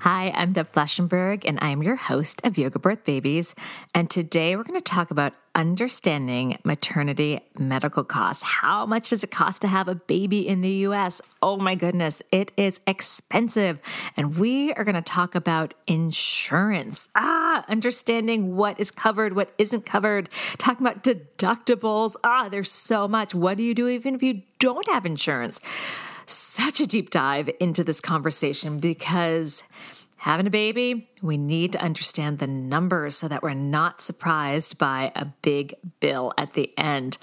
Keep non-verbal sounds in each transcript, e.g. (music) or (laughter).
Hi, I'm Deb Flashenberg, and I'm your host of Yoga Birth Babies. And today we're going to talk about understanding maternity medical costs. How much does it cost to have a baby in the US? Oh my goodness, it is expensive. And we are going to talk about insurance. Ah, understanding what is covered, what isn't covered, talking about deductibles. Ah, there's so much. What do you do even if you don't have insurance? Such a deep dive into this conversation because having a baby, we need to understand the numbers so that we're not surprised by a big bill at the end.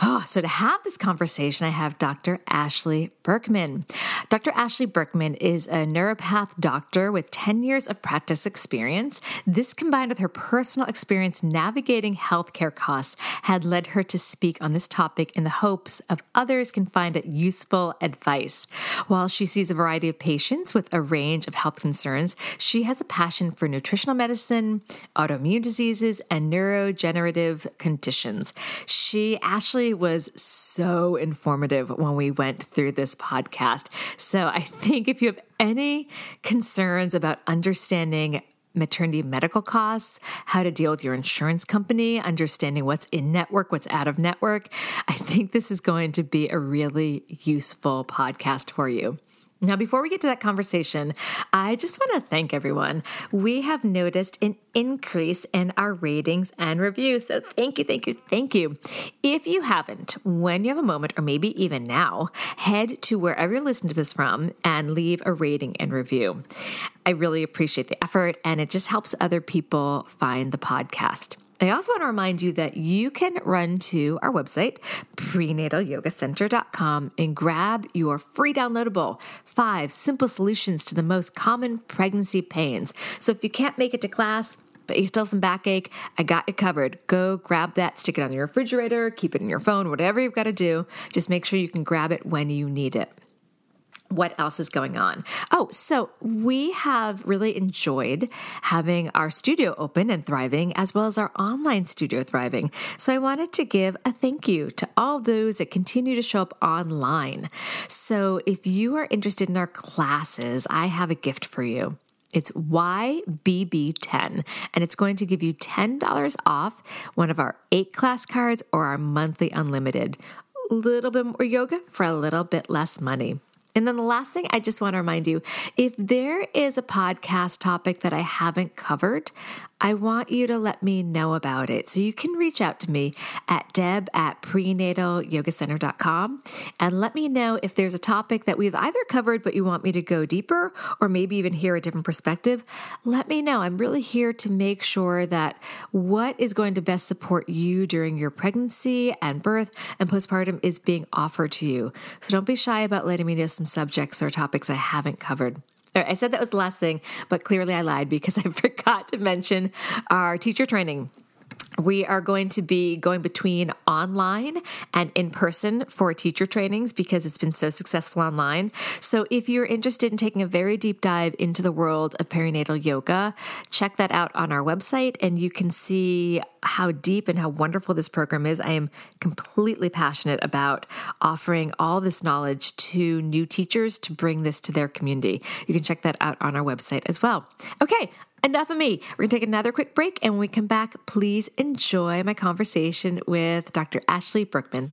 Oh, so, to have this conversation, I have Dr. Ashley Berkman. Dr. Ashley Berkman is a naturopath doctor with 10 years of practice experience. This, combined with her personal experience navigating healthcare costs, had led her to speak on this topic in the hopes of others can find it useful advice. While she sees a variety of patients with a range of health concerns, she has a passion for nutritional medicine, autoimmune diseases, and neurodegenerative conditions. She, Ashley, was so informative when we went through this podcast. So I think if you have any concerns about understanding maternity medical costs, how to deal with your insurance company, understanding what's in network, what's out of network. I think this is going to be a really useful podcast for you. Now, before we get to that conversation, I just want to thank everyone. We have noticed an increase in our ratings and reviews. So, thank you, thank you, thank you. If you haven't, when you have a moment, or maybe even now, head to wherever you're listening to this from and leave a rating and review. I really appreciate the effort, and it just helps other people find the podcast. I also want to remind you that you can run to our website, prenatalyogacenter.com, and grab your free downloadable five simple solutions to the most common pregnancy pains. So if you can't make it to class, but you still have some backache, I got you covered. Go grab that, stick it on your refrigerator, keep it in your phone, whatever you've got to do. Just make sure you can grab it when you need it what else is going on? Oh, so we have really enjoyed having our studio open and thriving, as well as our online studio thriving. So I wanted to give a thank you to all those that continue to show up online. So if you are interested in our classes, I have a gift for you. It's YBB10, and it's going to give you $10 off one of our eight class cards or our monthly unlimited. A little bit more yoga for a little bit less money. And then the last thing I just want to remind you if there is a podcast topic that I haven't covered, I want you to let me know about it. So you can reach out to me at deb at prenatalyogacenter.com and let me know if there's a topic that we've either covered but you want me to go deeper or maybe even hear a different perspective. Let me know. I'm really here to make sure that what is going to best support you during your pregnancy and birth and postpartum is being offered to you. So don't be shy about letting me know some subjects or topics I haven't covered. I said that was the last thing, but clearly I lied because (laughs) I forgot to mention our teacher training. We are going to be going between online and in person for teacher trainings because it's been so successful online. So, if you're interested in taking a very deep dive into the world of perinatal yoga, check that out on our website and you can see how deep and how wonderful this program is. I am completely passionate about offering all this knowledge to new teachers to bring this to their community. You can check that out on our website as well. Okay, enough of me. We're going to take another quick break, and when we come back, please enjoy my conversation with Dr. Ashley Berkman.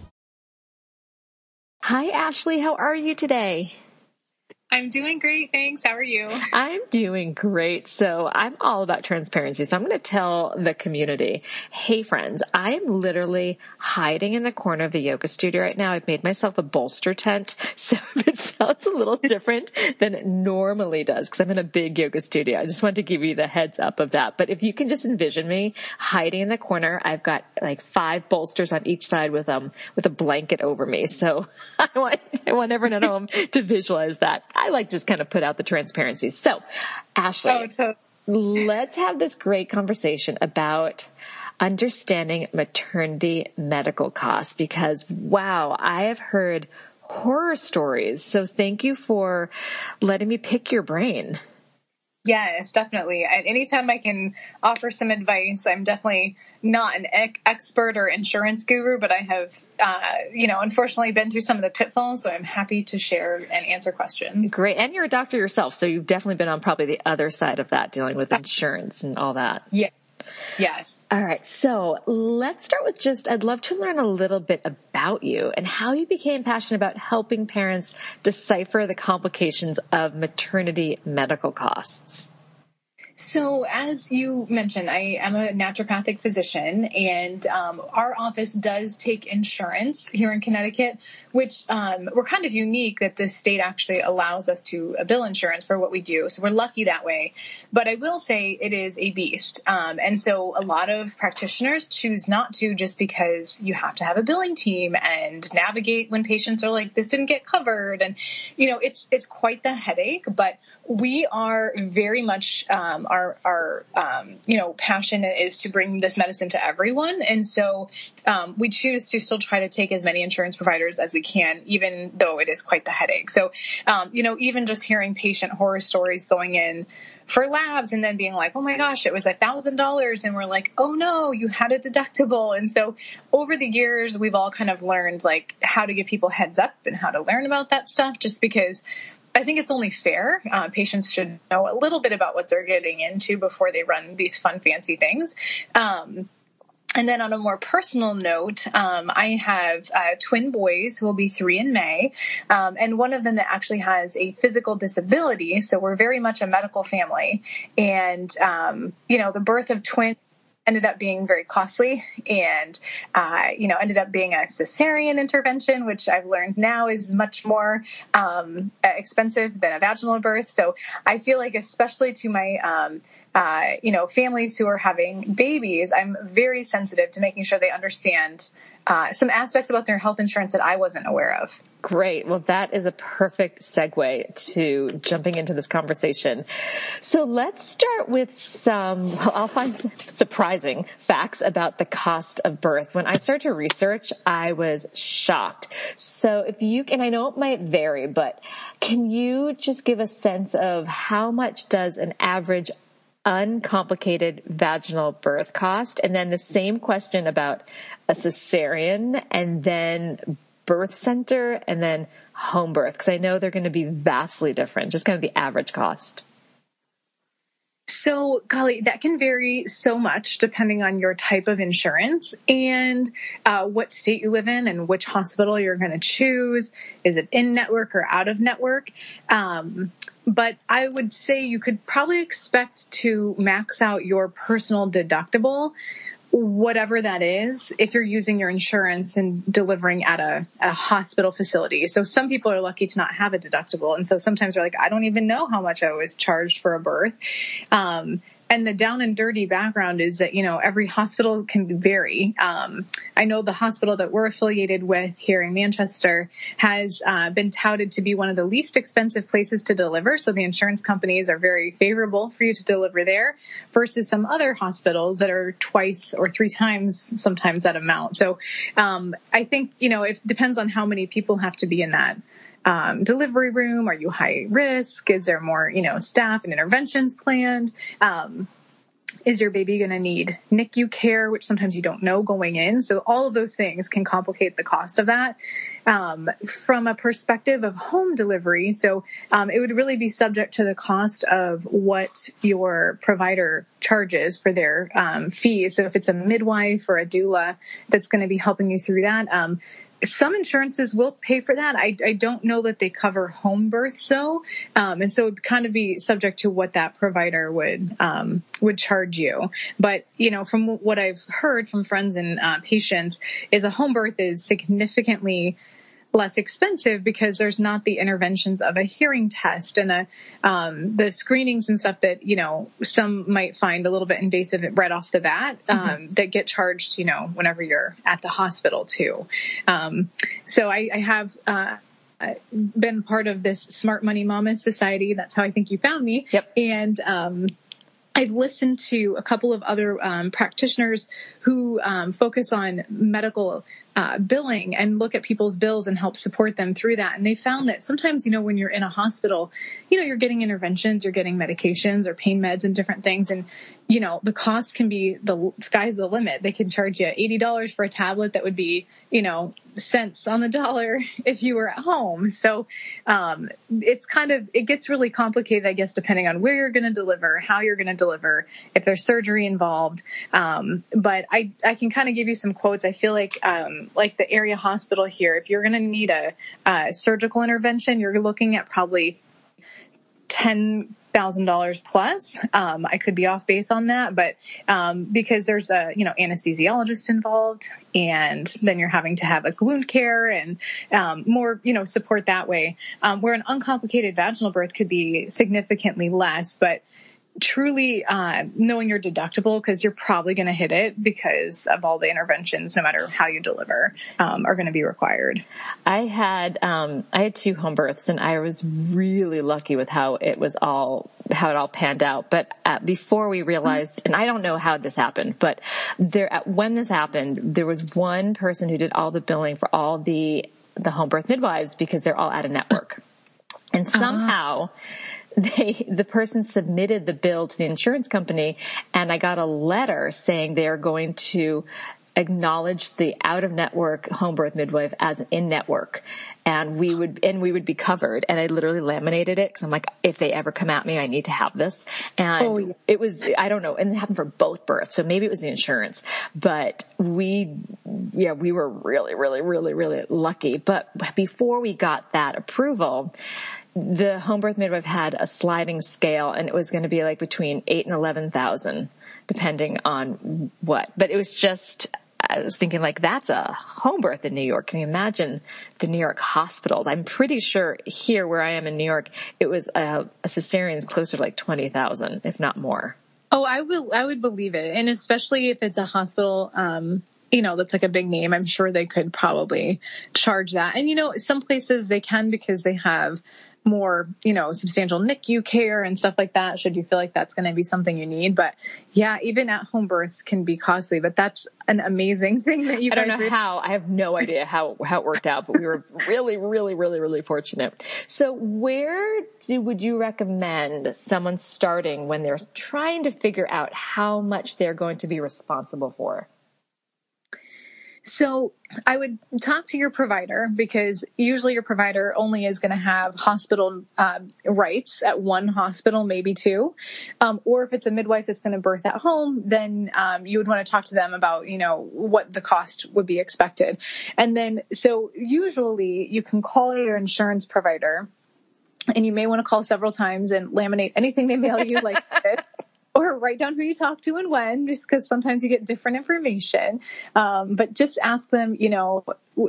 Hi, Ashley. How are you today? I'm doing great, thanks. How are you? I'm doing great. So I'm all about transparency. So I'm going to tell the community, hey friends, I am literally hiding in the corner of the yoga studio right now. I've made myself a bolster tent. (laughs) So if it sounds a little different than it normally does, because I'm in a big yoga studio, I just wanted to give you the heads up of that. But if you can just envision me hiding in the corner, I've got like five bolsters on each side with um with a blanket over me. So (laughs) I want I want everyone at home to visualize that. I like just kind of put out the transparency. So, Ashley, Oh, to- let's have this great conversation about understanding maternity medical costs because wow, I have heard horror stories. So thank you for letting me pick your brain. Yes, definitely. And anytime I can offer some advice, I'm definitely not an ec- expert or insurance guru, but I have, uh, you know, unfortunately been through some of the pitfalls. So I'm happy to share and answer questions. Great. And you're a doctor yourself. So you've definitely been on probably the other side of that, dealing with insurance and all that. Yeah. Yes. All right. So let's start with just, I'd love to learn a little bit about you and how you became passionate about helping parents decipher the complications of maternity medical costs. So, as you mentioned, I am a naturopathic physician, and um, our office does take insurance here in Connecticut, which um, we're kind of unique that the state actually allows us to uh, bill insurance for what we do. So, we're lucky that way. But I will say it is a beast. Um, and so, a lot of practitioners choose not to just because you have to have a billing team and navigate when patients are like, this didn't get covered. And, you know, it's, it's quite the headache, but we are very much um, our our um, you know passion is to bring this medicine to everyone, and so um, we choose to still try to take as many insurance providers as we can, even though it is quite the headache. So um, you know, even just hearing patient horror stories going in for labs and then being like, oh my gosh, it was a thousand dollars, and we're like, oh no, you had a deductible, and so over the years we've all kind of learned like how to give people heads up and how to learn about that stuff, just because I think it's only fair. Uh, patients should know a little bit about what they're getting into before they run these fun, fancy things. Um, and then on a more personal note, um, I have uh, twin boys who will be three in May, um, and one of them that actually has a physical disability. So we're very much a medical family, and um, you know the birth of twins ended up being very costly and uh, you know ended up being a cesarean intervention which i've learned now is much more um, expensive than a vaginal birth. So i feel like especially to my um, uh, you know families who are having babies i'm very sensitive to making sure they understand uh, some aspects about their health insurance that i wasn't aware of Great. Well, that is a perfect segue to jumping into this conversation. So let's start with some, well, I'll find surprising facts about the cost of birth. When I started to research, I was shocked. So if you, and I know it might vary, but can you just give a sense of how much does an average uncomplicated vaginal birth cost? And then the same question about a cesarean and then birth center and then home birth? Because I know they're going to be vastly different, just kind of the average cost. So, golly, that can vary so much depending on your type of insurance and uh, what state you live in and which hospital you're going to choose. Is it in network or out of network? Um, but I would say you could probably expect to max out your personal deductible whatever that is if you're using your insurance and delivering at a, a, hospital facility. So some people are lucky to not have a deductible. And so sometimes they're like, I don't even know how much I was charged for a birth. Um, and the down and dirty background is that you know every hospital can vary. Um, I know the hospital that we're affiliated with here in Manchester has uh, been touted to be one of the least expensive places to deliver, so the insurance companies are very favorable for you to deliver there, versus some other hospitals that are twice or three times sometimes that amount. So um, I think you know it depends on how many people have to be in that um, delivery room? Are you high risk? Is there more, you know, staff and interventions planned? Um, is your baby going to need NICU care, which sometimes you don't know going in? So all of those things can complicate the cost of that. Um, from a perspective of home delivery, so um, it would really be subject to the cost of what your provider charges for their um, fees. So if it's a midwife or a doula that's going to be helping you through that, um, some insurances will pay for that. I, I don't know that they cover home birth, so um, and so it'd kind of be subject to what that provider would um, would charge you. But you know, from what I've heard from friends and uh, patients, is a home birth is significantly less expensive because there's not the interventions of a hearing test and a, um, the screenings and stuff that you know some might find a little bit invasive right off the bat um, mm-hmm. that get charged you know whenever you're at the hospital too. Um, so I, I have. Uh, been part of this Smart Money Mama Society. That's how I think you found me. Yep. And um, I've listened to a couple of other um, practitioners who um, focus on medical uh, billing and look at people's bills and help support them through that. And they found that sometimes, you know, when you're in a hospital, you know, you're getting interventions, you're getting medications or pain meds and different things. And, you know, the cost can be the sky's the limit. They can charge you $80 for a tablet that would be, you know, cents on the dollar (laughs) if you were at home. So, um, it's kind of, it gets really complicated, I guess, depending on where you're going to deliver, how you're going to deliver, if there's surgery involved. Um, but I, I can kind of give you some quotes. I feel like, um, like the area hospital here, if you're going to need a, a surgical intervention, you're looking at probably ten thousand dollars plus. Um, I could be off base on that, but um, because there's a you know anesthesiologist involved, and then you're having to have a wound care and um, more you know support that way. Um, where an uncomplicated vaginal birth could be significantly less, but truly uh, knowing your deductible because you're probably going to hit it because of all the interventions, no matter how you deliver, um, are going to be required. I had um, I had two home births, and I was really lucky with how it was all how it all panned out. But uh, before we realized, and I don't know how this happened, but there when this happened, there was one person who did all the billing for all the the home birth midwives because they're all out of network, and uh-huh. somehow. Uh-huh (laughs) they the person submitted the bill to the insurance company and I got a letter saying they are going to acknowledge the out of network home birth midwife as an in network and we would and we would be covered. And i literally laminated it because i'm like if they ever come at me i need to have this. And oh, yeah. it was i don't know and it happened for both births. So maybe it was the insurance. But we yeah we were really really really really lucky. But before we got that approval the home birth midwife had a sliding scale and it was going to be like between eight and 11,000 depending on what. But it was just, I was thinking like that's a home birth in New York. Can you imagine the New York hospitals? I'm pretty sure here where I am in New York, it was a, a cesarean is closer to like 20,000, if not more. Oh, I will, I would believe it. And especially if it's a hospital, um, you know, that's like a big name. I'm sure they could probably charge that. And you know, some places they can because they have more, you know, substantial NICU care and stuff like that, should you feel like that's going to be something you need. But yeah, even at home births can be costly, but that's an amazing (laughs) thing that you I don't know how. I have no idea how, how it worked out, but we were (laughs) really, really, really, really fortunate. So where do, would you recommend someone starting when they're trying to figure out how much they're going to be responsible for? So I would talk to your provider because usually your provider only is going to have hospital uh, rights at one hospital, maybe two. Um, or if it's a midwife that's going to birth at home, then um, you would want to talk to them about, you know, what the cost would be expected. And then, so usually you can call your insurance provider and you may want to call several times and laminate anything they mail you like (laughs) or write down who you talk to and when, just because sometimes you get different information. Um, but just ask them, you know,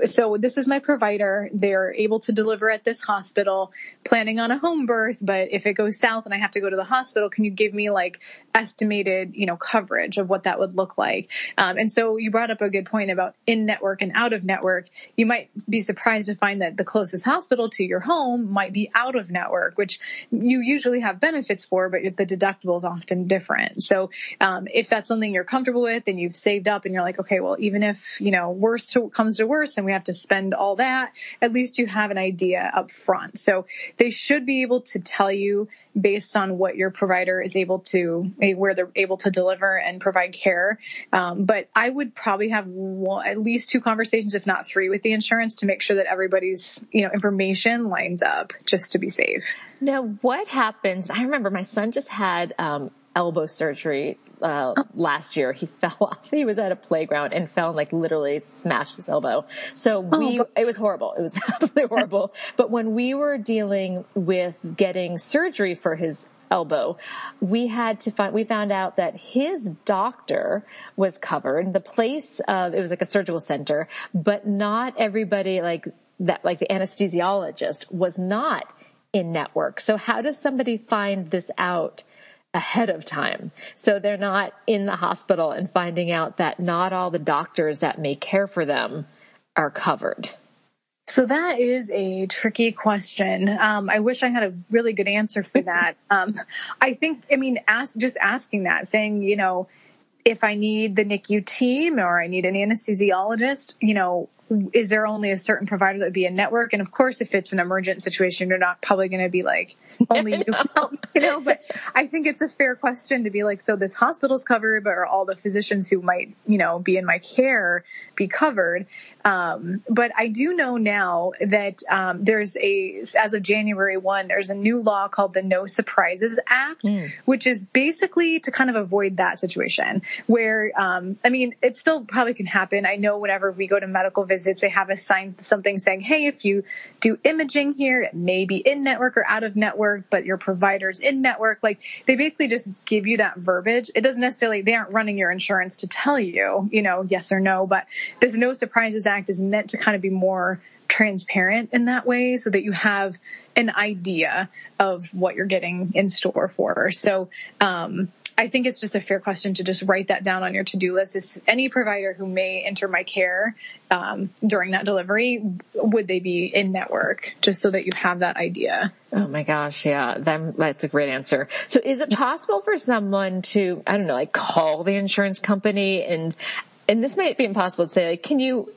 so this is my provider. They're able to deliver at this hospital, planning on a home birth. But if it goes south and I have to go to the hospital, can you give me like estimated, you know, coverage of what that would look like? Um, and so you brought up a good point about in network and out of network. You might be surprised to find that the closest hospital to your home might be out of network, which you usually have benefits for, but the deductible is often different. So um, if that's something you're comfortable with and you've saved up and you're like, okay, well, even if, you know, worst comes to worst, and we have to spend all that, at least you have an idea up front. So they should be able to tell you based on what your provider is able to, where they're able to deliver and provide care. Um, but I would probably have one, at least two conversations, if not three, with the insurance to make sure that everybody's, you know, information lines up just to be safe. Now, what happens? I remember my son just had um, elbow surgery uh, last year. He (laughs) fell off. He was at a playground and fell and like literally smashed his elbow. So oh, we, oh, it was horrible. It was (laughs) absolutely horrible. But when we were dealing with getting surgery for his elbow, we had to find, we found out that his doctor was covered. The place, of it was like a surgical center, but not everybody like that, like the anesthesiologist was not in network. So how does somebody find this out? Ahead of time. So they're not in the hospital and finding out that not all the doctors that may care for them are covered. So that is a tricky question. Um, I wish I had a really good answer for that. (laughs) Um, I think, I mean, ask, just asking that, saying, you know, if I need the NICU team or I need an anesthesiologist, you know, is there only a certain provider that would be a network? And of course, if it's an emergent situation, you're not probably going to be like, only (laughs) you, you know, but I think it's a fair question to be like, so this hospital's covered, but are all the physicians who might, you know, be in my care be covered? Um, but I do know now that um, there's a, as of January 1, there's a new law called the No Surprises Act, mm. which is basically to kind of avoid that situation where, um, I mean, it still probably can happen. I know whenever we go to medical visits, they have a sign, something saying, hey, if you do imaging here, it may be in network or out of network, but your provider's in network. Like they basically just give you that verbiage. It doesn't necessarily, they aren't running your insurance to tell you, you know, yes or no, but this No Surprises Act is meant to kind of be more transparent in that way so that you have an idea of what you're getting in store for. So, um, I think it's just a fair question to just write that down on your to-do list. Is any provider who may enter my care um, during that delivery, would they be in network? Just so that you have that idea. Oh my gosh, yeah, that, that's a great answer. So, is it possible for someone to, I don't know, like call the insurance company and and this might be impossible to say, like, can you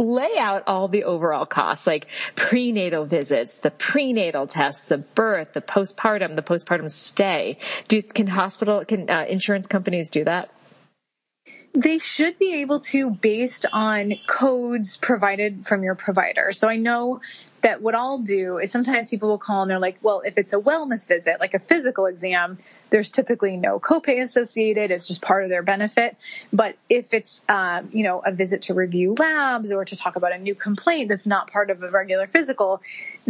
lay out all the overall costs, like prenatal visits, the prenatal tests, the birth, the postpartum, the postpartum stay. Do can hospital can uh, insurance companies do that? They should be able to based on codes provided from your provider. So I know that what I'll do is sometimes people will call and they're like, well, if it's a wellness visit, like a physical exam, there's typically no copay associated. It's just part of their benefit. But if it's, um, you know, a visit to review labs or to talk about a new complaint that's not part of a regular physical,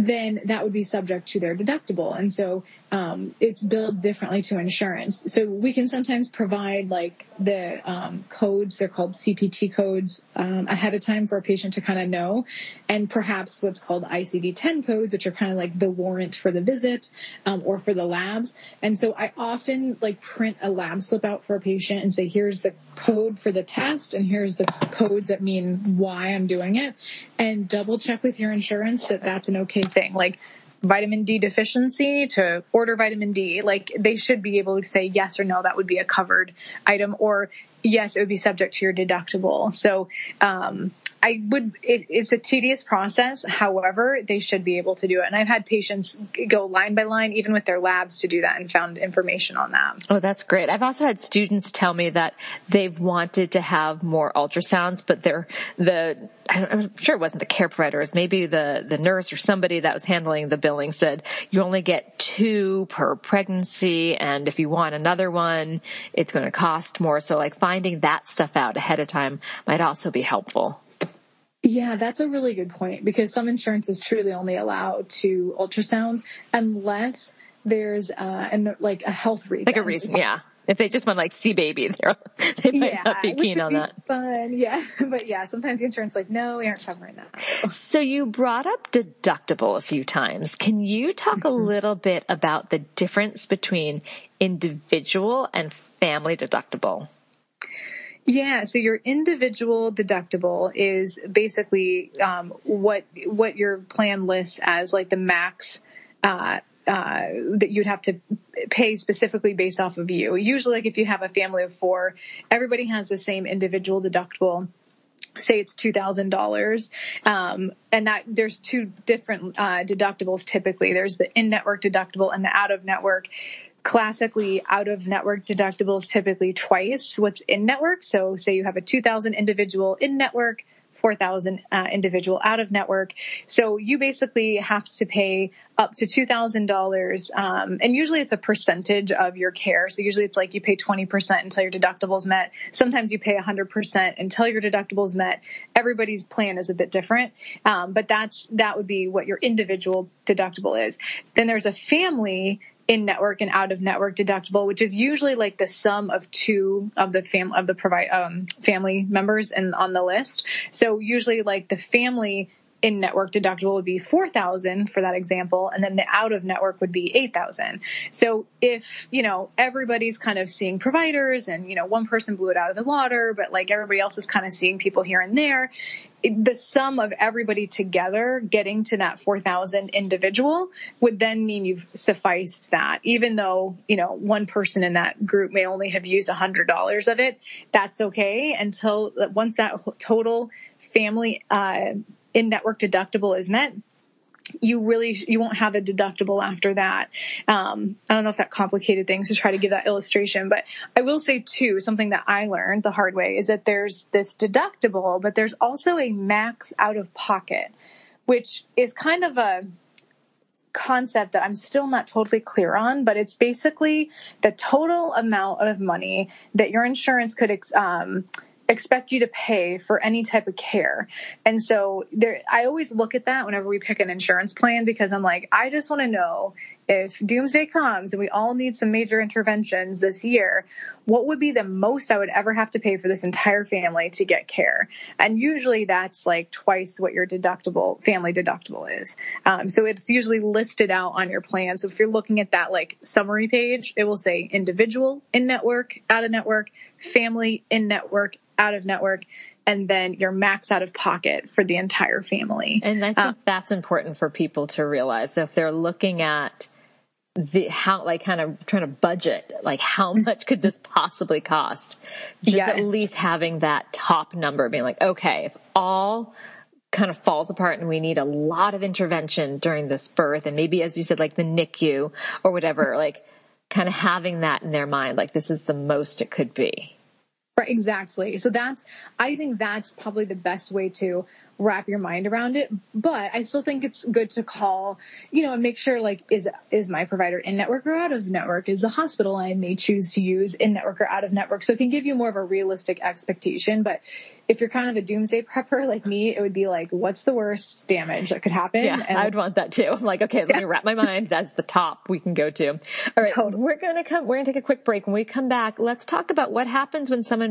then that would be subject to their deductible. And so um, it's billed differently to insurance. So we can sometimes provide like the um, codes, they're called CPT codes, um, ahead of time for a patient to kind of know, and perhaps what's called ICD-10 codes, which are kind of like the warrant for the visit um, or for the labs. And so I often like print a lab slip out for a patient and say, here's the code for the test and here's the codes that mean why I'm doing it, and double check with your insurance that that's an okay thing. Like vitamin D deficiency to order vitamin D. Like they should be able to say yes or no, that would be a covered item or yes, it would be subject to your deductible. So, um, I would, it, it's a tedious process. However, they should be able to do it. And I've had patients go line by line, even with their labs to do that and found information on that. Oh, that's great. I've also had students tell me that they've wanted to have more ultrasounds, but they're the, I'm sure it wasn't the care providers, maybe the, the nurse or somebody that was handling the billing said you only get two per pregnancy. And if you want another one, it's going to cost more. So like finding that stuff out ahead of time might also be helpful. Yeah, that's a really good point because some insurances truly only allow two ultrasounds unless there's uh an like a health reason. Like a reason, yeah. If they just want like see baby, they're, (laughs) they might yeah, not be keen on that. Fun, yeah. (laughs) But yeah, sometimes the insurance like, no, we aren't covering that. So you brought up deductible a few times. Can you talk mm-hmm. a little bit about the difference between individual and family deductible? Yeah, so your individual deductible is basically um, what what your plan lists as like the max uh, uh, that you'd have to pay specifically based off of you. Usually, like if you have a family of four, everybody has the same individual deductible say it's two thousand um, dollars, and that there's two different uh, deductibles typically. There's the in-network deductible and the out-of-network. Classically, out-of-network deductibles typically twice what's in-network. So, say you have a two thousand individual in-network, 4,000 uh, individual out of network. So you basically have to pay up to $2,000. Um, and usually it's a percentage of your care. So usually it's like you pay 20% until your deductible is met. Sometimes you pay 100% until your deductible is met. Everybody's plan is a bit different. Um, but that's, that would be what your individual deductible is. Then there's a family in network and out of network deductible, which is usually like the sum of two of the fam of the provide um, family members and on the list. So usually like the family in network deductible would be 4000 for that example and then the out of network would be 8000 so if you know everybody's kind of seeing providers and you know one person blew it out of the water but like everybody else is kind of seeing people here and there the sum of everybody together getting to that 4000 individual would then mean you've sufficed that. Even though you know one person in that group may only have used $100 of it that's okay until once that total family uh, in network deductible is met, you really you won't have a deductible after that. Um, I don't know if that complicated things to try to give that illustration, but I will say too something that I learned the hard way is that there's this deductible, but there's also a max out of pocket, which is kind of a concept that I'm still not totally clear on, but it's basically the total amount of money that your insurance could um, expect you to pay for any type of care. And so there, I always look at that whenever we pick an insurance plan because I'm like, I just want to know if doomsday comes and we all need some major interventions this year, what would be the most I would ever have to pay for this entire family to get care? And usually that's like twice what your deductible, family deductible is. Um, so it's usually listed out on your plan. So if you're looking at that like summary page, it will say individual in network, out of network, family in network, out of network and then your max out of pocket for the entire family. And I think um, that's important for people to realize. So if they're looking at the how like kind of trying to budget like how (laughs) much could this possibly cost just yes. at least having that top number being like okay if all kind of falls apart and we need a lot of intervention during this birth and maybe as you said like the NICU or whatever like kind of having that in their mind like this is the most it could be Right, exactly. So that's, I think that's probably the best way to wrap your mind around it. But I still think it's good to call, you know, and make sure like, is, is my provider in network or out of network? Is the hospital I may choose to use in network or out of network? So it can give you more of a realistic expectation. But if you're kind of a doomsday prepper like me, it would be like, what's the worst damage that could happen? Yeah, and, I would want that too. I'm like, okay, let me wrap my mind. (laughs) That's the top we can go to. All right. Totally. We're going to come, we're going to take a quick break. When we come back, let's talk about what happens when someone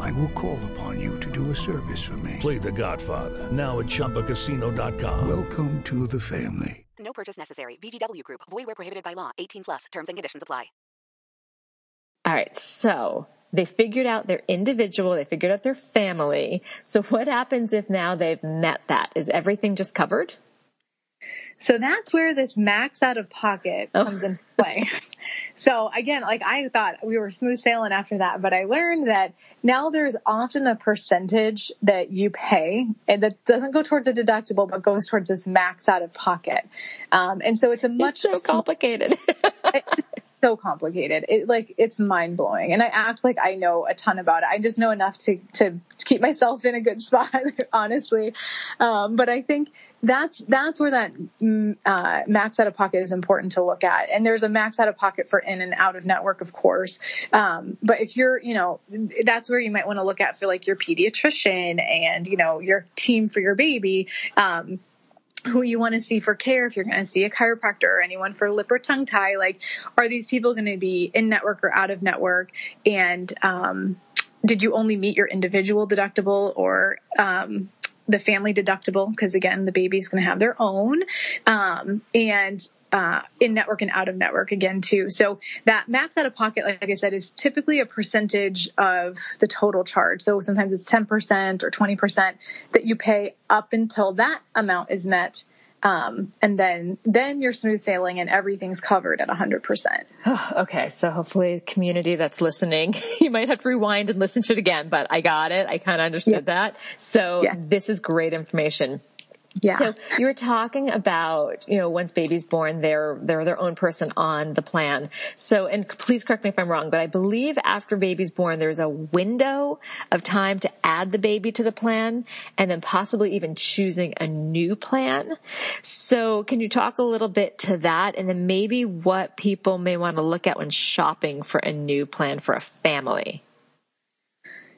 I will call upon you to do a service for me. Play the Godfather. Now at ChumbaCasino.com. Welcome to the family. No purchase necessary. VGW Group. Void where prohibited by law. 18 plus. Terms and conditions apply. All right. So they figured out their individual. They figured out their family. So what happens if now they've met that? Is everything just covered? So that's where this max out of pocket Oh. comes into play. (laughs) so again, like I thought we were smooth sailing after that, but I learned that now there's often a percentage that you pay and that doesn't go towards a deductible, but goes towards this max out of pocket. Um, and so it's a much It's so complicated. (laughs) (laughs) so complicated. It like it's mind blowing, and I act like I know a ton about it. I just know enough to to, keep myself in a good spot, (laughs) honestly. Um, but I think that's that's where that mm, uh, max out of pocket is important to look at. And there's a max out of pocket for in and out of network, of course. Um, but if you're, you know, that's where you might want to look at for like your pediatrician and you know your team for your baby. Um, who you want to see for care, if you're going to see a chiropractor or anyone for lip or tongue tie, like, are these people going to be in network or out of network? And, um, did you only meet your individual deductible or, um, the family deductible? Because again, the baby's going to have their own. Um, and, uh, in network and out of network again too. So that max out of pocket, like I said, is typically a percentage of the total charge. So sometimes it's 10% or 20% that you pay up until that amount is met. Um, and then, then you're smooth sailing and everything's covered at 100%. (sighs) okay. So hopefully community that's listening, (laughs) you might have to rewind and listen to it again, but I got it. I kind of understood that. So Yeah. this is great information. Yeah. So you were talking about, you know, once baby's born, they're, they're their own person on the plan. So, and please correct me if I'm wrong, but I believe after baby's born, there's a window of time to add the baby to the plan and then possibly even choosing a new plan. So can you talk a little bit to that and then maybe what people may want to look at when shopping for a new plan for a family?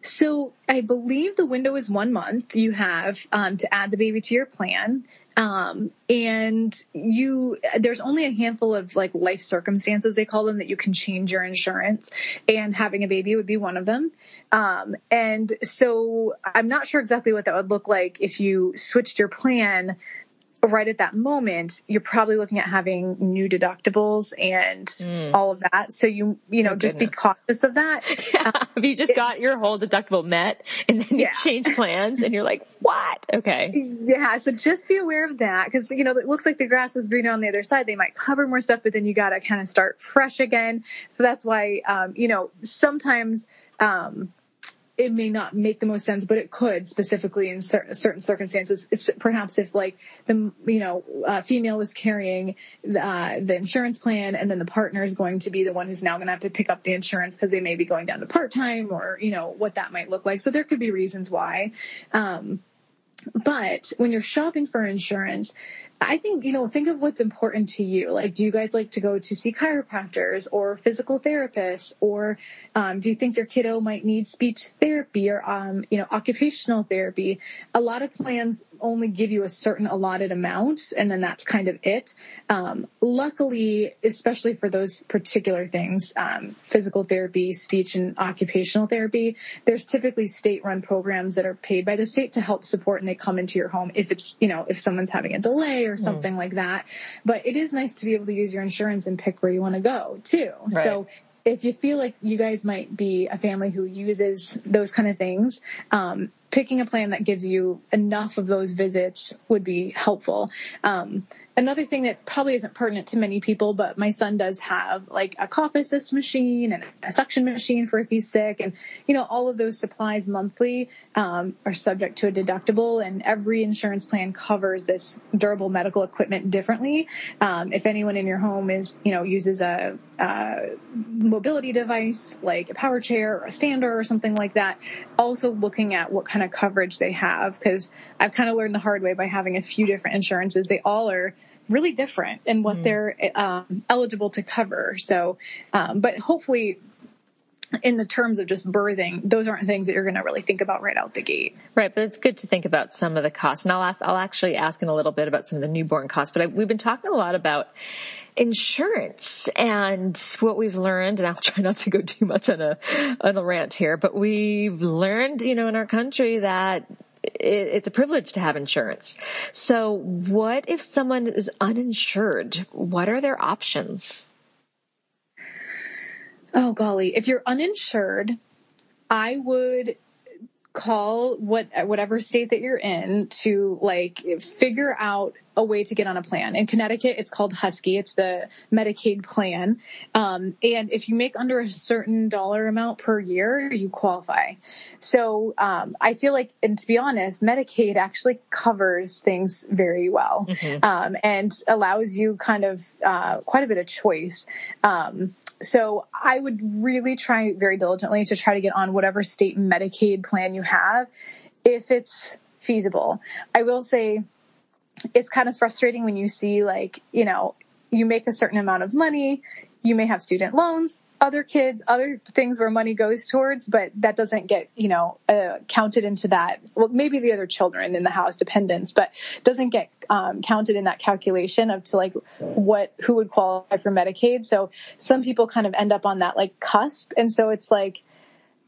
So I believe the window is one month you have um, to add the baby to your plan. Um, and you, there's only a handful of like life circumstances, they call them, that you can change your insurance and having a baby would be one of them. Um, and so I'm not sure exactly what that would look like if you switched your plan right at that moment, you're probably looking at having new deductibles and all of that. So you, you know, Oh, just be cautious of that. (laughs) If you just got your whole deductible met and then you Yeah. change plans and you're like, what? Okay. Yeah, so just be aware of that because you know it looks like the grass is greener on the other side. They might cover more stuff, but then you got to kind of start fresh again. So that's why um, you know sometimes um, it may not make the most sense, but it could specifically in certain certain circumstances. It's perhaps if like the you know uh, female is carrying uh, the insurance plan, and then the partner is going to be the one who's now going to have to pick up the insurance because they may be going down to part time, or you know what that might look like. So there could be reasons why. Um, but when you're shopping for insurance, I think, you know, think of what's important to you. Like, do you guys like to go to see chiropractors or physical therapists? Or um, do you think your kiddo might need speech therapy or, um, you know, occupational therapy? A lot of plans only give you a certain allotted amount, and then that's kind of it. Um, luckily, especially for those particular things, um, physical therapy, speech, and occupational therapy, there's typically state-run programs that are paid by the state to help support, and they come into your home if it's, you know, if someone's having a delay or something like that. But it is nice to be able to use your insurance and pick where you want to go too. Right. So if you feel like you guys might be a family who uses those kind of things, um, picking a plan that gives you enough of those visits would be helpful. Um, another thing that probably isn't pertinent to many people, but my son does have like a cough assist machine and a suction machine for if he's sick, and you know all of those supplies monthly um, are subject to a deductible, and every insurance plan covers this durable medical equipment differently. Um, if anyone in your home is you know uses a, a mobility device like a power chair or a stander or something like that, also looking at what kind of coverage they have because I've kind of learned the hard way by having a few different insurances. They all are really different in what they're um, eligible to cover. So, um, but hopefully. In the terms of just birthing, those aren't things that you're going to really think about right out the gate. Right, but it's good to think about some of the costs, and I'll ask. I'll actually ask in a little bit about some of the newborn costs. But I, we've been talking a lot about insurance and what we've learned, and I'll (laughs) try not to go too much on a on a rant here. But we've learned, you know, in our country that it's a privilege to have insurance. So what if someone is uninsured? What are their options? Oh golly, if you're uninsured, I would call what whatever state that you're in to like figure out a way to get on a plan. In Connecticut, it's called Husky. It's the Medicaid plan. Um, and if you make under a certain dollar amount per year, you qualify. So um, I feel like, and to be honest, Medicaid actually covers things very well mm-hmm. um, and allows you kind of uh, quite a bit of choice. So I would really try very diligently to try to get on whatever state Medicaid plan you have if it's feasible. I will say it's kind of frustrating when you see like, you know, you make a certain amount of money, you may have student loans, other kids, other things where money goes towards, but that doesn't get, you know, uh, counted into that. Well, maybe the other children in the house, dependents, but doesn't get um, counted in that calculation of to like what, who would qualify for Medicaid. So some people kind of end up on that like cusp. And so it's like,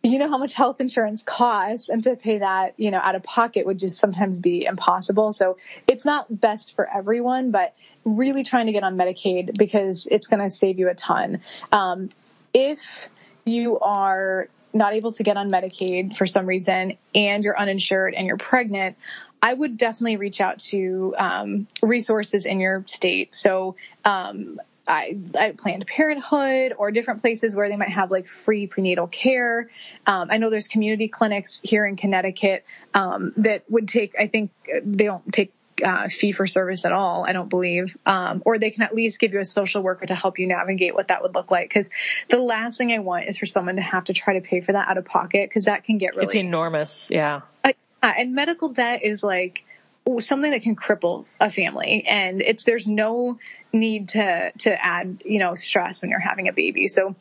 you know how much health insurance costs and to pay that, you know, out of pocket would just sometimes be impossible. So it's not best for everyone, but really trying to get on Medicaid because it's going to save you a ton. Um, if you are not able to get on Medicaid for some reason and you're uninsured and you're pregnant, I would definitely reach out to um, resources in your state. So, um, I, I, Planned Parenthood or different places where they might have like free prenatal care. Um, I know there's community clinics here in Connecticut um, that would take. I think they don't take uh, fee for service at all, I don't believe. Um, or they can at least give you a social worker to help you navigate what that would look like. Cause the last thing I want is for someone to have to try to pay for that out of pocket because that can get really. It's enormous. Yeah. Uh, and medical debt is like something that can cripple a family and it's, there's no need to, to add, you know, stress when you're having a baby. So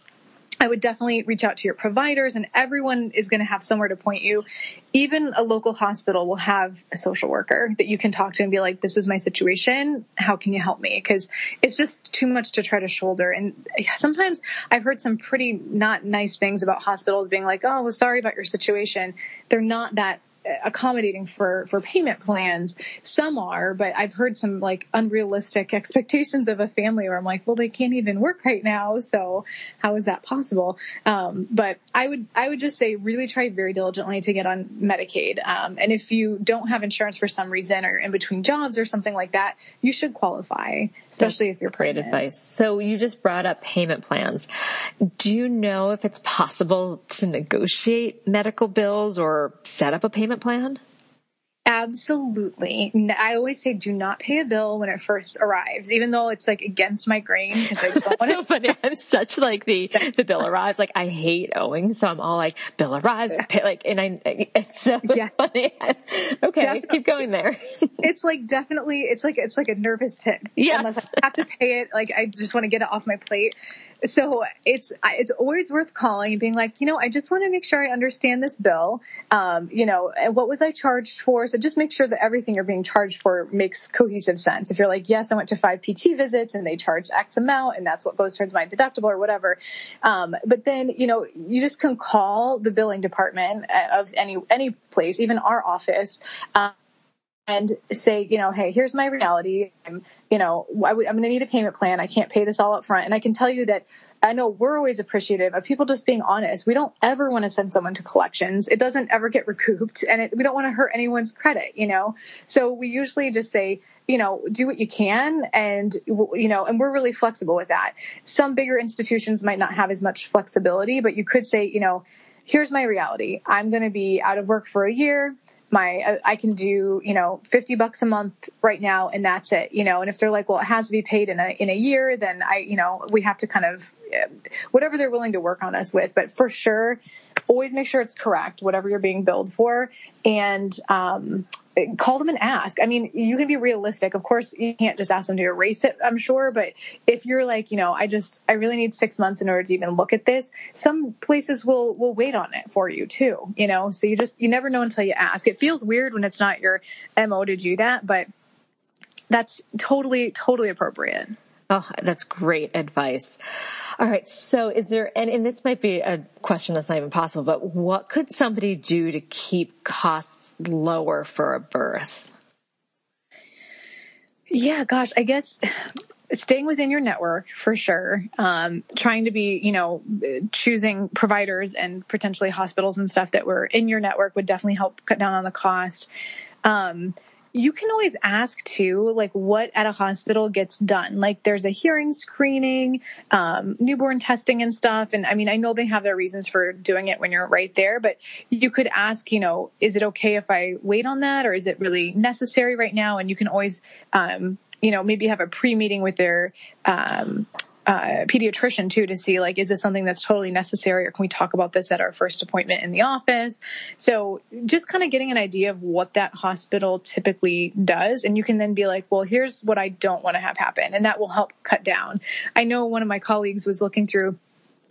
I would definitely reach out to your providers and everyone is going to have somewhere to point you. Even a local hospital will have a social worker that you can talk to and be like, this is my situation. How can you help me? Cause it's just too much to try to shoulder. And sometimes I've heard some pretty not nice things about hospitals being like, Oh, well, sorry about your situation. They're not that accommodating for for payment plans. Some are, but I've heard some like unrealistic expectations of a family where I'm like, well, they can't even work right now, so how is that possible? Um, but I would I would just say really try very diligently to get on Medicaid. Um, and if you don't have insurance for some reason or in between jobs or something like that, you should qualify, especially That's if you're pregnant. Great advice. So you just brought up payment plans. Do you know if it's possible to negotiate medical bills or set up a payment plan? Absolutely. I always say do not pay a bill when it first arrives, even though it's like against my grain because I don't want so funny. I'm such like the the bill arrives. Like I hate owing, so I'm all like bill arrives, pay, like, and I it's so (laughs) yeah. funny. okay, definitely. keep going there. it's like definitely it's like it's like a nervous tic. Yes. Unless I have to pay it, like I just want to get it off my plate. So it's it's always worth calling and being like, you know, I just want to make sure I understand this bill. Um, you know, what was I charged for? So just make sure that everything you're being charged for makes cohesive sense. If you're like, yes, I went to five PT visits and they charged X amount and that's what goes towards my deductible or whatever. Um, but then, you know, you just can call the billing department of any, any place, even our office. Um, and say, you know, hey, here's my reality. I'm, you know, I am going to need a payment plan. I can't pay this all up front. And I can tell you that I know we're always appreciative of people just being honest. We don't ever want to send someone to collections. It doesn't ever get recouped and it, we don't want to hurt anyone's credit, you know? So we usually just say, you know, do what you can and, you know, and we're really flexible with that. Some bigger institutions might not have as much flexibility, but you could say, you know, here's my reality. I'm going to be out of work for a year my I can do you know 50 bucks a month right now and that's it you know? And if they're like well it has to be paid in a in a year then I you know we have to kind of whatever they're willing to work on us with. But for sure always make sure it's correct whatever you're being billed for. And um, call them and ask. I mean, you can be realistic. Of course, you can't just ask them to erase it, I'm sure. But if you're like, you know, I just, I really need six months in order to even look at this, some places will, will wait on it for you too, you know? So you just, you never know until you ask. It feels weird when it's not your MO to do that, but that's totally, totally appropriate. Oh, that's great advice. All right. So is there, and, and this might be a question that's not even possible, but what could somebody do to keep costs lower for a birth? Yeah, gosh, I guess staying within your network for sure. Um, trying to be, you know, choosing providers and potentially hospitals and stuff that were in your network would definitely help cut down on the cost. Um, you can always ask too, like what at a hospital gets done. Like there's a hearing screening, um, newborn testing and stuff. And I mean, I know they have their reasons for doing it when you're right there, but you could ask, you know, is it okay if I wait on that or is it really necessary right now? And you can always, um, you know, maybe have a pre meeting with their, um, uh, pediatrician too to see like is this something that's totally necessary or can we talk about this at our first appointment in the office? So just kind of getting an idea of what that hospital typically does and you can then be like well here's what i don't want to have happen and that will help cut down. I know one of my colleagues was looking through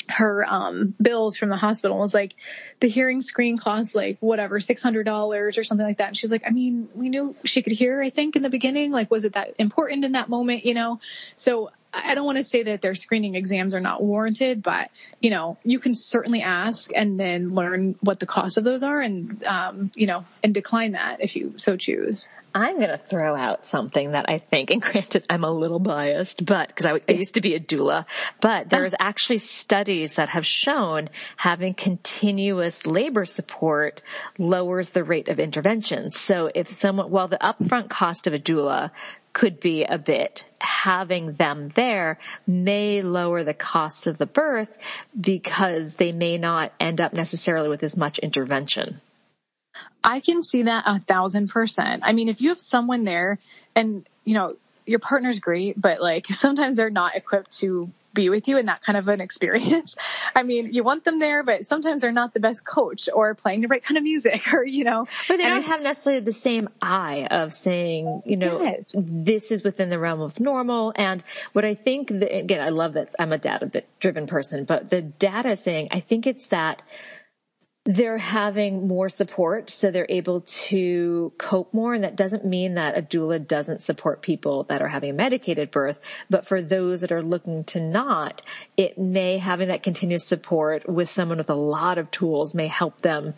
her um, bills from the hospital was like the hearing screen costs like whatever six hundred dollars or something like that. And she's like i mean we knew she could hear i think in the beginning like was it that important in that moment you know? So I don't want to say that their screening exams are not warranted, but you know, you can certainly ask and then learn what the cost of those are and, um, you know, and decline that if you so choose. I'm going to throw out something that I think, and (laughs) granted, I'm a little biased, but because I, I, used to be a doula, but there's actually studies that have shown having continuous labor support lowers the rate of intervention. So if someone, while the upfront cost of a doula could be a bit. Having them there may lower the cost of the birth because they may not end up necessarily with as much intervention. I can see that a thousand percent. I mean, if you have someone there and, you know, your partner's great, but like (laughs) sometimes they're not equipped to be with you in that kind of an experience. (laughs) I mean, you want them there, but sometimes they're not the best coach or playing the right kind of music (laughs) or, you know. But they don't have necessarily the same eye of saying, you know, yes. this is within the realm of normal. And what I think, that, again, I love that I'm a data driven person, but the data saying, I think it's that they're having more support so they're able to cope more. And that doesn't mean that a doula doesn't support people that are having a medicated birth but for those that are looking to not it may having that continuous support with someone with a lot of tools may help them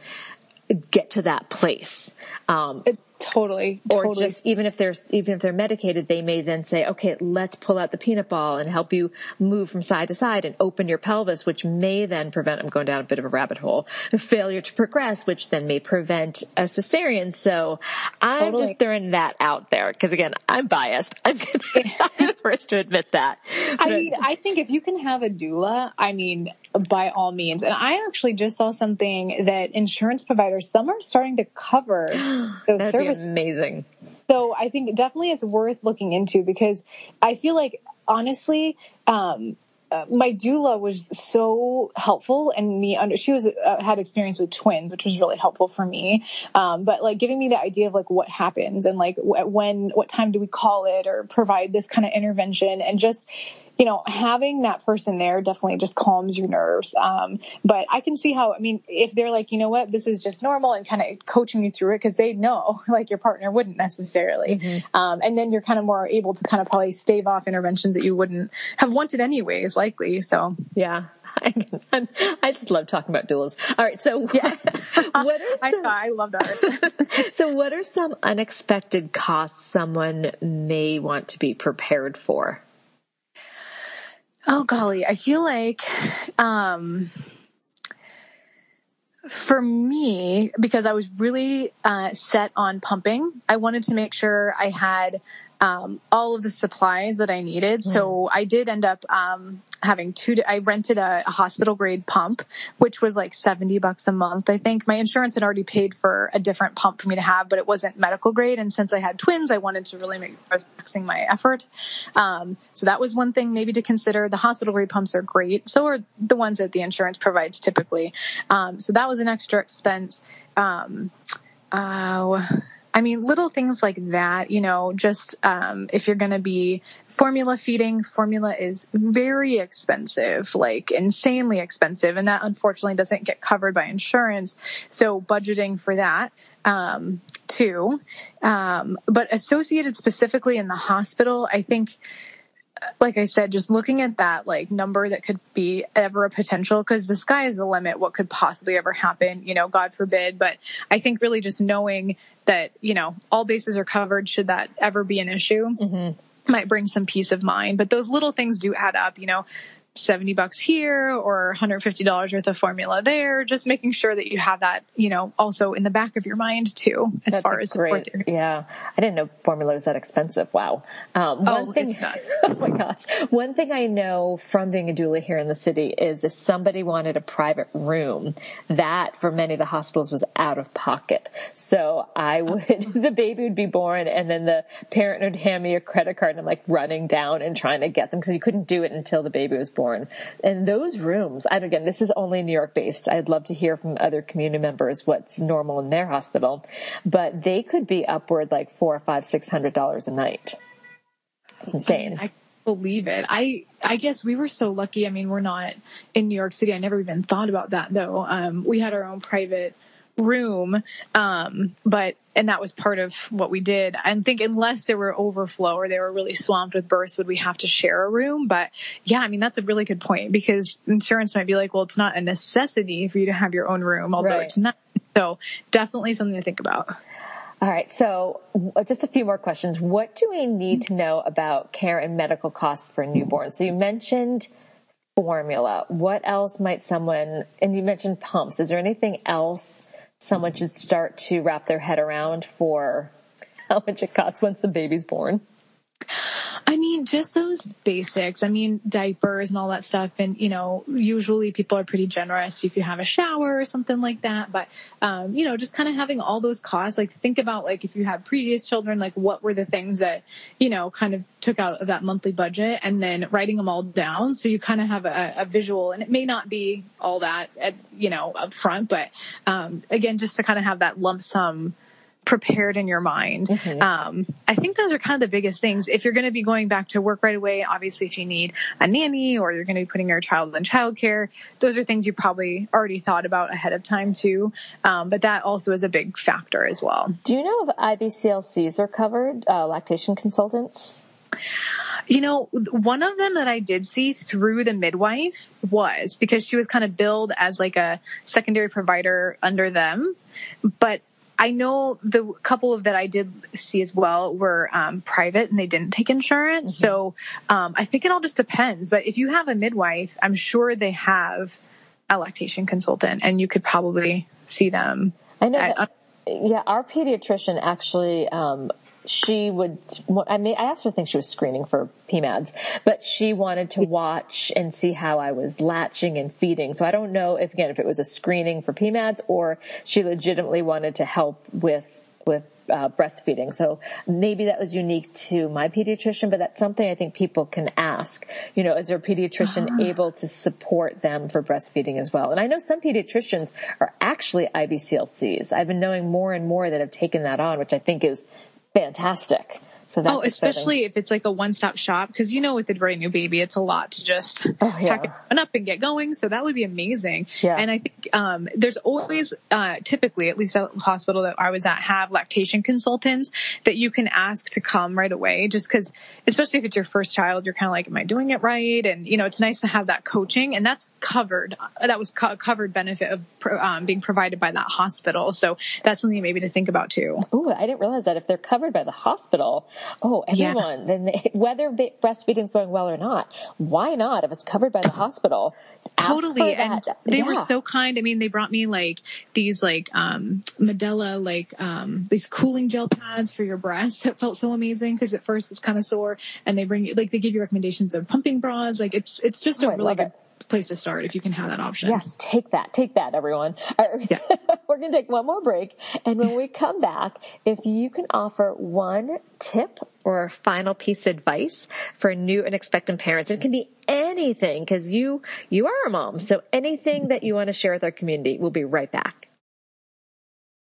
get to that place. Um, it's Totally. Or totally. just even if they're even if they're medicated, they may then say, okay, let's pull out the peanut ball and help you move from side to side and open your pelvis, which may then prevent. I'm going down a bit of a rabbit hole. (laughs) Failure to progress, which then may prevent a cesarean. So I'm totally. just throwing that out there because again, I'm biased. (laughs) I'm, I'm the first to admit that. I mean, I think if you can have a doula, I mean, by all means. And I actually just saw something that insurance providers, some are starting to cover (gasps) those services amazing. So I think definitely it's worth looking into because I feel like honestly, um, uh, my doula was so helpful and me under she was uh, had experience with twins which was really helpful for me um, but like giving me the idea of like what happens and like when what time do we call it or provide this kind of intervention and just you know, having that person there definitely just calms your nerves. Um, but I can see how, I mean, if they're like, you know what, this is just normal and kind of coaching you through it because they know, (laughs) like your partner wouldn't necessarily. Mm-hmm. Um, and then you're kind of more able to kind of probably stave off interventions that you wouldn't have wanted anyways, likely. So, yeah. (laughs) I, I just love talking about doulas. All right, so yeah. (laughs) what are some, I, I love that. so, what are some unexpected costs someone may want to be prepared for? Oh golly, I feel like um, for me, because I was really uh, set on pumping, I wanted to make sure I had um, all of the supplies that I needed. Mm. So I did end up um, having two. I rented a, a, hospital grade pump, which was like seventy bucks a month. I think my insurance had already paid for a different pump for me to have, but it wasn't medical grade. And since I had twins, I wanted to really make I was maxing my effort. Um, so that was one thing maybe to consider. The hospital grade pumps are great. So are the ones that the insurance provides typically. Um, so that was an extra expense. Um, uh, I mean, little things like that, you know, just um, if you're going to be formula feeding, formula is very expensive, like insanely expensive. And that unfortunately doesn't get covered by insurance. So budgeting for that um, too. Um, but associated specifically in the hospital, I think like I said, just looking at that like number that could be ever a potential because the sky is the limit. What could possibly ever happen? You know, God forbid. But I think really just knowing that you know all bases are covered should that ever be an issue. Mm-hmm. Might bring some peace of mind, but those little things do add up. You know, 70 bucks here or $150 worth of formula there just making sure that you have that you know also in the back of your mind too as That's far as great, support yeah. I didn't know formula was that expensive. Wow. Um, one Oh, thing it's not. (laughs) oh my gosh. One thing i know from being a doula here in the city is if somebody wanted a private room that for many of the hospitals was out of pocket. So i (laughs) would the baby would be born and then the parent would hand me a credit card and i'm like running down and trying to get them because you couldn't do it until the baby was born and those rooms and again this is only new york based i'd love to hear from other community members what's normal in their hospital but they could be upward like four five six hundred dollars a night it's insane I believe it. I I guess we were so lucky. I mean, we're not in New York City. I never even thought about that though. Um, we had our own private room, um, but and that was part of what we did. I think unless there were overflow or they were really swamped with births, would we have to share a room? But yeah, I mean that's a really good point because insurance might be like, well, it's not a necessity for you to have your own room, although Right. it's not. So definitely something to think about. All right. So just a few more questions. What do we need to know about care and medical costs for newborns? So you mentioned formula. What else might someone, and you mentioned pumps. Is there anything else someone should start to wrap their head around for how much it costs once the baby's born? I mean, just those basics. I mean, diapers and all that stuff. And, you know, usually people are pretty generous if you have a shower or something like that. But, um, you know, just kind of having all those costs, like think about like if you have previous children, like what were the things that, you know, kind of took out of that monthly budget and then writing them all down. So you kind of have a, a visual and it may not be all that, at, you know, up front, but, um, again, just to kind of have that lump sum prepared in your mind. Um, I think those are kind of the biggest things. If you're going to be going back to work right away, obviously if you need a nanny or you're going to be putting your child in childcare, those are things you probably already thought about ahead of time too. Um, but that also is a big factor as well. Do you know if IBCLCs are covered, uh, lactation consultants? You know, one of them that I did see through the midwife was because she was kind of billed as like a secondary provider under them. But I know the couple of that I did see as well were um, private and they didn't take insurance. So um, I think it all just depends. But if you have a midwife, I'm sure they have a lactation consultant and you could probably see them. I know at- that, yeah, our pediatrician actually, um, she would, I mean, I asked her to think she was screening for PMADs, but she wanted to watch and see how I was latching and feeding. So I don't know if, again, if it was a screening for PMADs or she legitimately wanted to help with, with uh, breastfeeding. So maybe that was unique to my pediatrician, but that's something I think people can ask. You know, is their pediatrician able to support them for breastfeeding as well? And I know some pediatricians are actually IBCLCs. I've been knowing more and more that have taken that on, which I think is fantastic. So that's oh, especially if it's like a one-stop shop, because you know, with a brand new baby, it's a lot to just Oh, yeah. pack it up and get going. So that would be amazing. Yeah. And I think um, there's always, uh, typically, at least at the hospital that I was at, have lactation consultants that you can ask to come right away. Just because, especially if it's your first child, you're kind of like, "Am I doing it right?" And you know, it's nice to have that coaching, and that's covered. That was co- covered benefit of um, being provided by that hospital. So that's something maybe to think about too. Oh, I didn't realize that if they're covered by the hospital, oh, Yeah. everyone, then (laughs) whether ba- breastfeeding's going well or not, why not? If it's covered by the hospital, totally and that. they were so kind i mean they brought me like these like um medela like um these cooling gel pads for your breasts that felt so amazing because at first it's kind of sore and they bring you like they give you recommendations of pumping bras like it's it's just Oh, a I really good it. Place to start if you can have that option Yes, take that. Take that, everyone. Right. (laughs) We're going to take one more break. And when we come back, if you can offer one tip or final piece of advice for new and expectant parents, it can be anything because you, you are a mom. So anything that you want to share with our community, we'll be right back.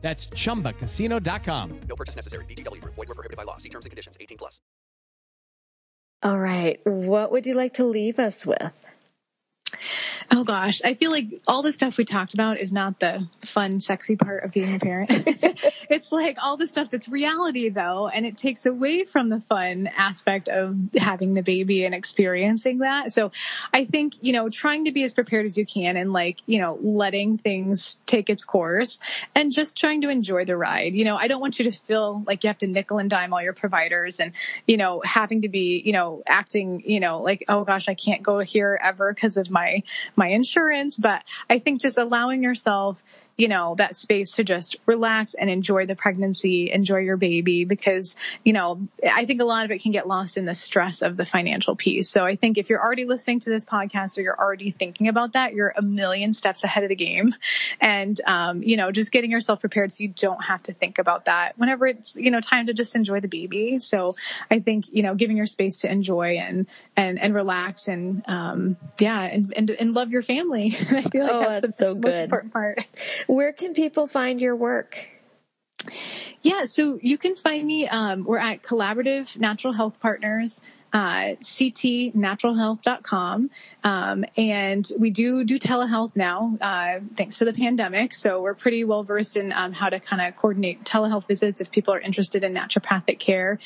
That's chumbacasino.com. No purchase necessary. VGW Group. Void were prohibited by law. See terms and conditions. 18 plus. All right. What would you like to leave us with? Oh gosh, I feel like all the stuff we talked about is not the fun, sexy part of being a parent. (laughs) it's like all the stuff that's reality though, and it takes away from the fun aspect of having the baby and experiencing that. So I think, you know, trying to be as prepared as you can and like, you know, letting things take its course and just trying to enjoy the ride. You know, I don't want you to feel like you have to nickel and dime all your providers and, you know, having to be, you know, acting, you know, like, oh gosh, I can't go here ever because of my my insurance, but I think just allowing yourself you know, that space to just relax and enjoy the pregnancy, enjoy your baby, because, you know, I think a lot of it can get lost in the stress of the financial piece. So I think if you're already listening to this podcast or you're already thinking about that, you're a million steps ahead of the game. And, um, you know, just getting yourself prepared so you don't have to think about that whenever it's, you know, time to just enjoy the baby. So I think, you know, giving your space to enjoy and, and, and relax and, um, yeah, and, and, and love your family. (laughs) I feel like oh, that's, that's the so most good. important part. Where can people find your work? Yeah, so you can find me. Um, we're at Collaborative Natural Health Partners uh, ctnaturalhealth.com. Um, and we do do telehealth now, uh, thanks to the pandemic. So we're pretty well versed in um, how to kind of coordinate telehealth visits if people are interested in naturopathic care.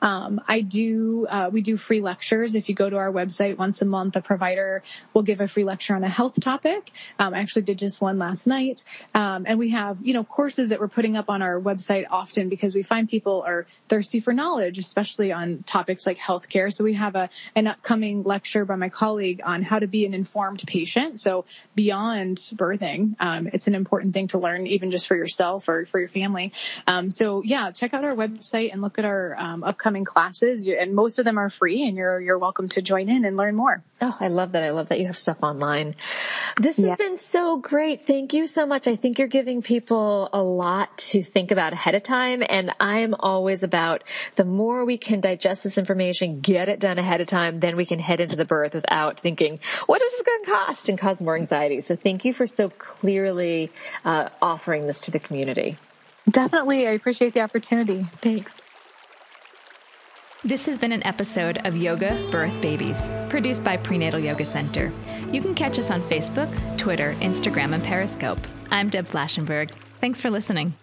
Um, I do, uh, we do free lectures. If you go to our website once a month, a provider will give a free lecture on a health topic. Um, I actually did just one last night. Um, and we have, you know, courses that we're putting up on our website often because we find people are thirsty for knowledge, especially on topics like healthcare. So we have a, an upcoming lecture by my colleague on how to be an informed patient. So beyond birthing, um, it's an important thing to learn even just for yourself or for your family. Um, so yeah, check out our website and look at our um, upcoming classes and most of them are free and you're, you're welcome to join in and learn more. Oh, I love that. I love that you have stuff online. This yeah. has been so great. Thank you so much. I think you're giving people a lot to think about ahead of time. And I'm always about the more we can digest this information, get it done ahead of time, then we can head into the birth without thinking, what is this going to cost and cause more anxiety. So thank you for so clearly uh, offering this to the community. Definitely. I appreciate the opportunity. Thanks. This has been an episode of Yoga Birth Babies, produced by Prenatal Yoga Center. You can catch us on Facebook, Twitter, Instagram, and Periscope. I'm Deb Flashenberg. Thanks for listening.